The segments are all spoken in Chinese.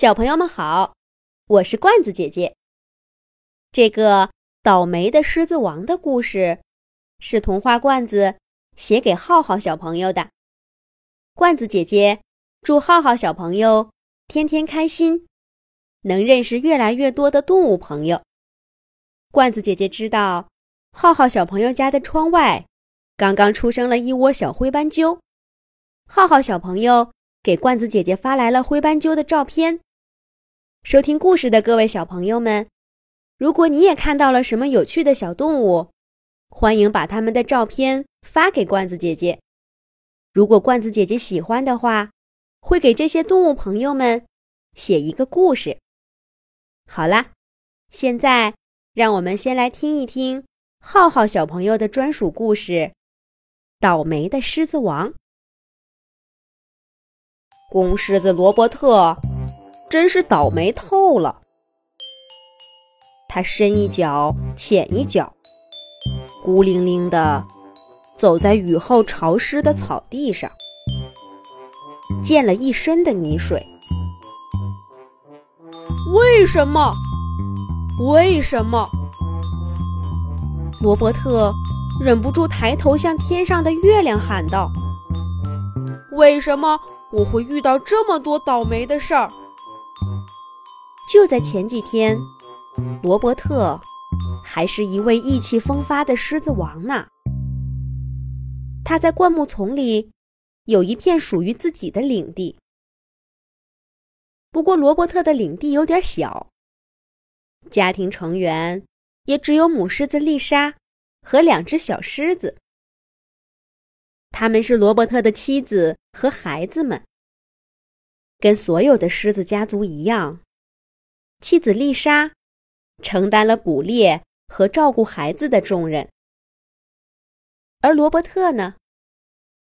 小朋友们好，我是罐子姐姐。这个倒霉的狮子王的故事，是童话罐子写给浩浩小朋友的。罐子姐姐祝浩浩小朋友天天开心，能认识越来越多的动物朋友。罐子姐姐知道，浩浩小朋友家的窗外刚刚出生了一窝小灰斑鸠。浩浩小朋友。给罐子姐姐发来了灰斑鸠的照片。收听故事的各位小朋友们，如果你也看到了什么有趣的小动物，欢迎把他们的照片发给罐子姐姐。如果罐子姐姐喜欢的话，会给这些动物朋友们写一个故事。好啦，现在让我们先来听一听浩浩小朋友的专属故事《倒霉的狮子王》。公狮子罗伯特真是倒霉透了。他深一脚浅一脚，孤零零的走在雨后潮湿的草地上，溅了一身的泥水。为什么？为什么？罗伯特忍不住抬头向天上的月亮喊道：“为什么？”我会遇到这么多倒霉的事儿。就在前几天，罗伯特还是一位意气风发的狮子王呢。他在灌木丛里有一片属于自己的领地。不过，罗伯特的领地有点小，家庭成员也只有母狮子丽莎和两只小狮子。他们是罗伯特的妻子和孩子们，跟所有的狮子家族一样，妻子丽莎承担了捕猎和照顾孩子的重任，而罗伯特呢，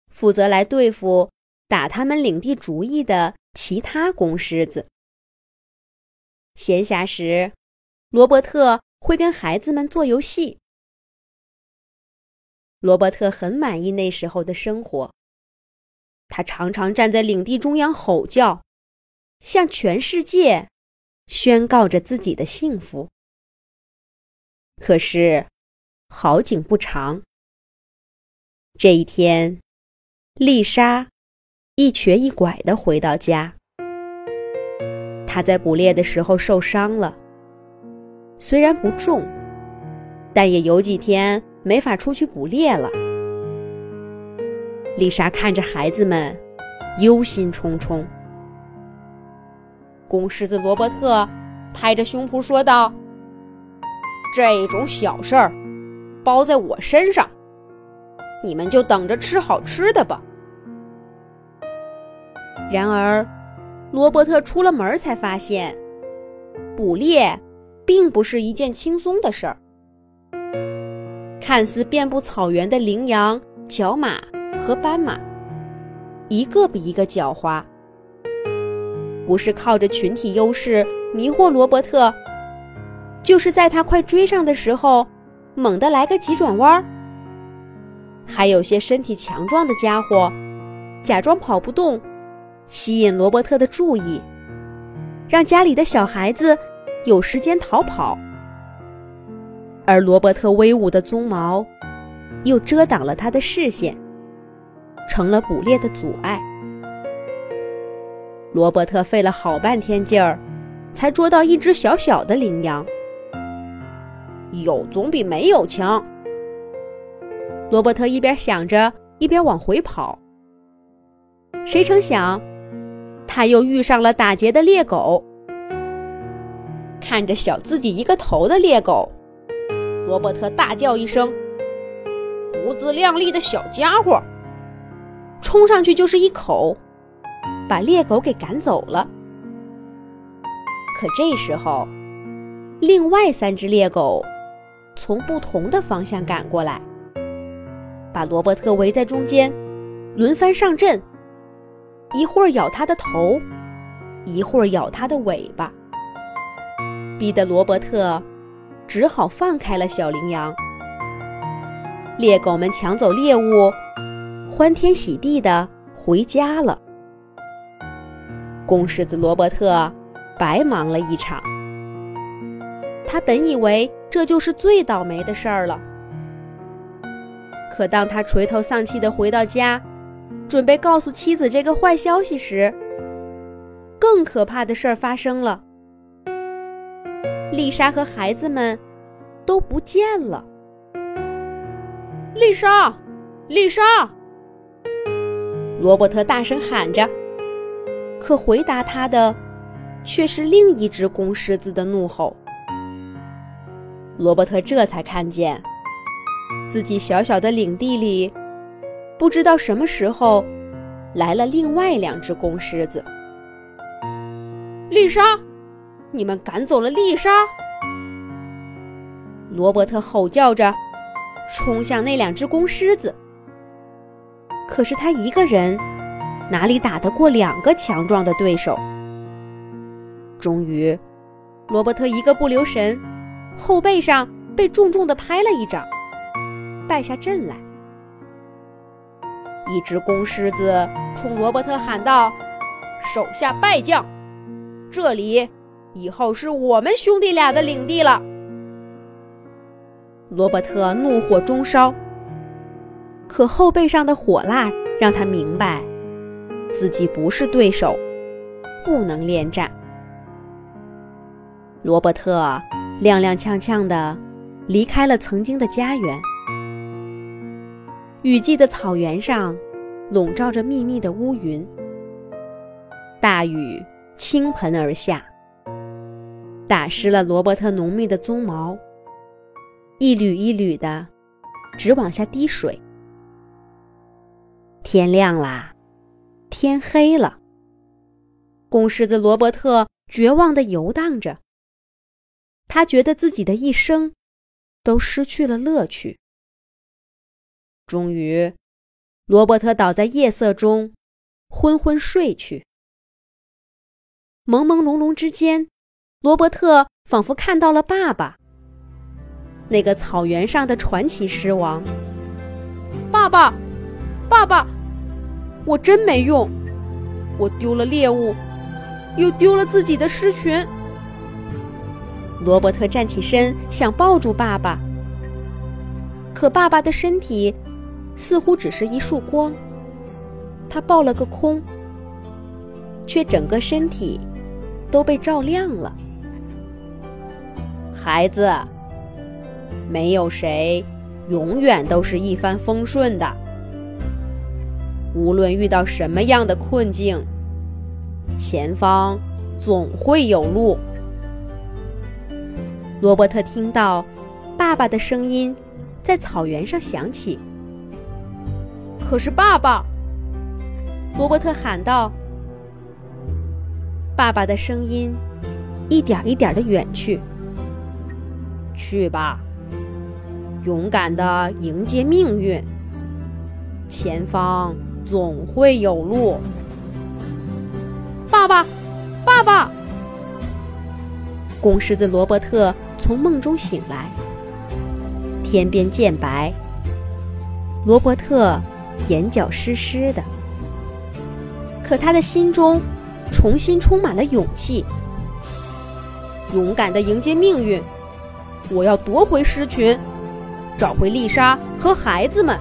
负责来对付打他们领地主意的其他公狮子。闲暇时，罗伯特会跟孩子们做游戏。罗伯特很满意那时候的生活。他常常站在领地中央吼叫，向全世界宣告着自己的幸福。可是，好景不长。这一天，丽莎一瘸一拐的回到家。她在捕猎的时候受伤了，虽然不重，但也有几天。没法出去捕猎了。丽莎看着孩子们，忧心忡忡。公狮子罗伯特拍着胸脯说道：“这种小事儿包在我身上，你们就等着吃好吃的吧。”然而，罗伯特出了门才发现，捕猎并不是一件轻松的事儿。看似遍布草原的羚羊、角马和斑马，一个比一个狡猾。不是靠着群体优势迷惑罗伯特，就是在他快追上的时候，猛地来个急转弯。还有些身体强壮的家伙，假装跑不动，吸引罗伯特的注意，让家里的小孩子有时间逃跑。而罗伯特威武的鬃毛，又遮挡了他的视线，成了捕猎的阻碍。罗伯特费了好半天劲儿，才捉到一只小小的羚羊。有总比没有强。罗伯特一边想着，一边往回跑。谁成想，他又遇上了打劫的猎狗。看着小自己一个头的猎狗。罗伯特大叫一声：“不自量力的小家伙！”冲上去就是一口，把猎狗给赶走了。可这时候，另外三只猎狗从不同的方向赶过来，把罗伯特围在中间，轮番上阵，一会儿咬他的头，一会儿咬他的尾巴，逼得罗伯特。只好放开了小羚羊。猎狗们抢走猎物，欢天喜地的回家了。公狮子罗伯特白忙了一场。他本以为这就是最倒霉的事儿了，可当他垂头丧气地回到家，准备告诉妻子这个坏消息时，更可怕的事儿发生了。丽莎和孩子们都不见了。丽莎，丽莎！罗伯特大声喊着，可回答他的却是另一只公狮子的怒吼。罗伯特这才看见，自己小小的领地里，不知道什么时候来了另外两只公狮子。丽莎，你们赶走了丽莎！罗伯特吼叫着，冲向那两只公狮子。可是他一个人，哪里打得过两个强壮的对手？终于，罗伯特一个不留神。后背上被重重的拍了一掌，败下阵来。一只公狮子冲罗伯特喊道：“手下败将，这里以后是我们兄弟俩的领地了。”罗伯特怒火中烧，可后背上的火辣让他明白，自己不是对手，不能恋战。罗伯特。踉踉跄跄地离开了曾经的家园。雨季的草原上，笼罩着密密的乌云。大雨倾盆而下，打湿了罗伯特浓密的鬃毛，一缕一缕的，直往下滴水。天亮啦，天黑了。公狮子罗伯特绝望地游荡着。他觉得自己的一生都失去了乐趣。终于，罗伯特倒在夜色中，昏昏睡去。朦朦胧胧之间，罗伯特仿佛看到了爸爸，那个草原上的传奇狮王。爸爸，爸爸，我真没用，我丢了猎物，又丢了自己的狮群。罗伯特站起身，想抱住爸爸，可爸爸的身体似乎只是一束光，他抱了个空，却整个身体都被照亮了。孩子，没有谁永远都是一帆风顺的，无论遇到什么样的困境，前方总会有路。罗伯特听到爸爸的声音在草原上响起。可是，爸爸，罗伯特喊道：“爸爸的声音一点一点的远去。去吧，勇敢的迎接命运，前方总会有路。”爸爸，爸爸，公狮子罗伯特。从梦中醒来，天边渐白。罗伯特眼角湿湿的，可他的心中重新充满了勇气，勇敢的迎接命运。我要夺回狮群，找回丽莎和孩子们。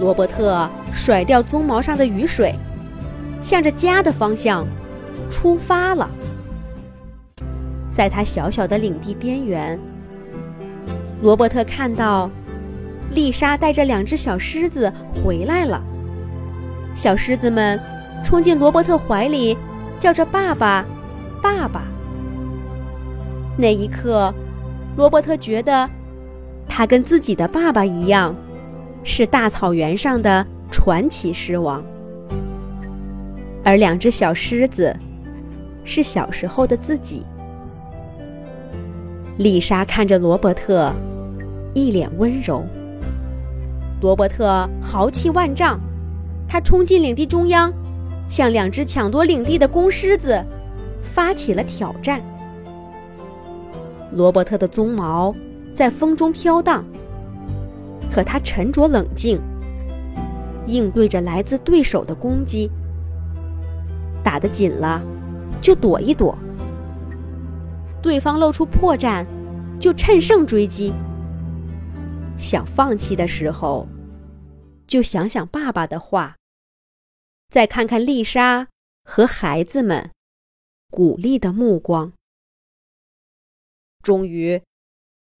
罗伯特甩掉鬃毛上的雨水，向着家的方向出发了。在他小小的领地边缘，罗伯特看到丽莎带着两只小狮子回来了。小狮子们冲进罗伯特怀里，叫着“爸爸，爸爸”。那一刻，罗伯特觉得他跟自己的爸爸一样，是大草原上的传奇狮王，而两只小狮子是小时候的自己。丽莎看着罗伯特，一脸温柔。罗伯特豪气万丈，他冲进领地中央，向两只抢夺领地的公狮子发起了挑战。罗伯特的鬃毛在风中飘荡，可他沉着冷静，应对着来自对手的攻击。打得紧了，就躲一躲；对方露出破绽，就趁胜追击。想放弃的时候，就想想爸爸的话，再看看丽莎和孩子们鼓励的目光。终于，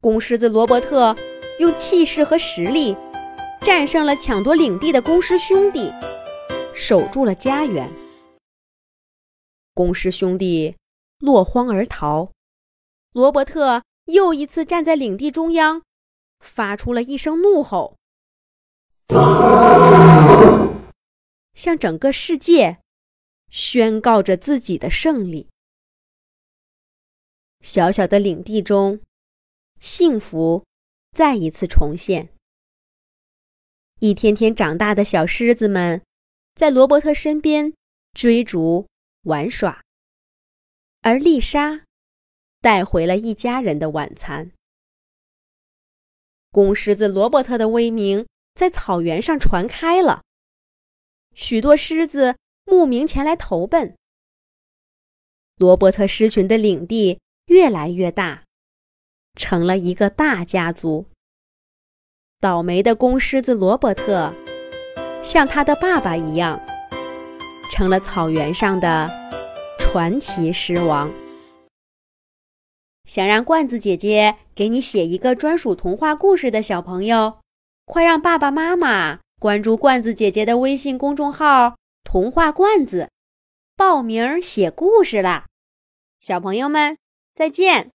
公狮子罗伯特用气势和实力战胜了抢夺领地的公狮兄弟，守住了家园。公狮兄弟落荒而逃，罗伯特又一次站在领地中央，发出了一声怒吼，向整个世界宣告着自己的胜利。小小的领地中，幸福再一次重现。一天天长大的小狮子们，在罗伯特身边追逐玩耍，而丽莎带回了一家人的晚餐。公狮子罗伯特的威名在草原上传开了，许多狮子慕名前来投奔。罗伯特狮群的领地。越来越大，成了一个大家族。倒霉的公狮子罗伯特，像他的爸爸一样，成了草原上的传奇狮王。想让罐子姐姐给你写一个专属童话故事的小朋友，快让爸爸妈妈关注罐子姐姐的微信公众号“童话罐子”，报名写故事啦！小朋友们。再见。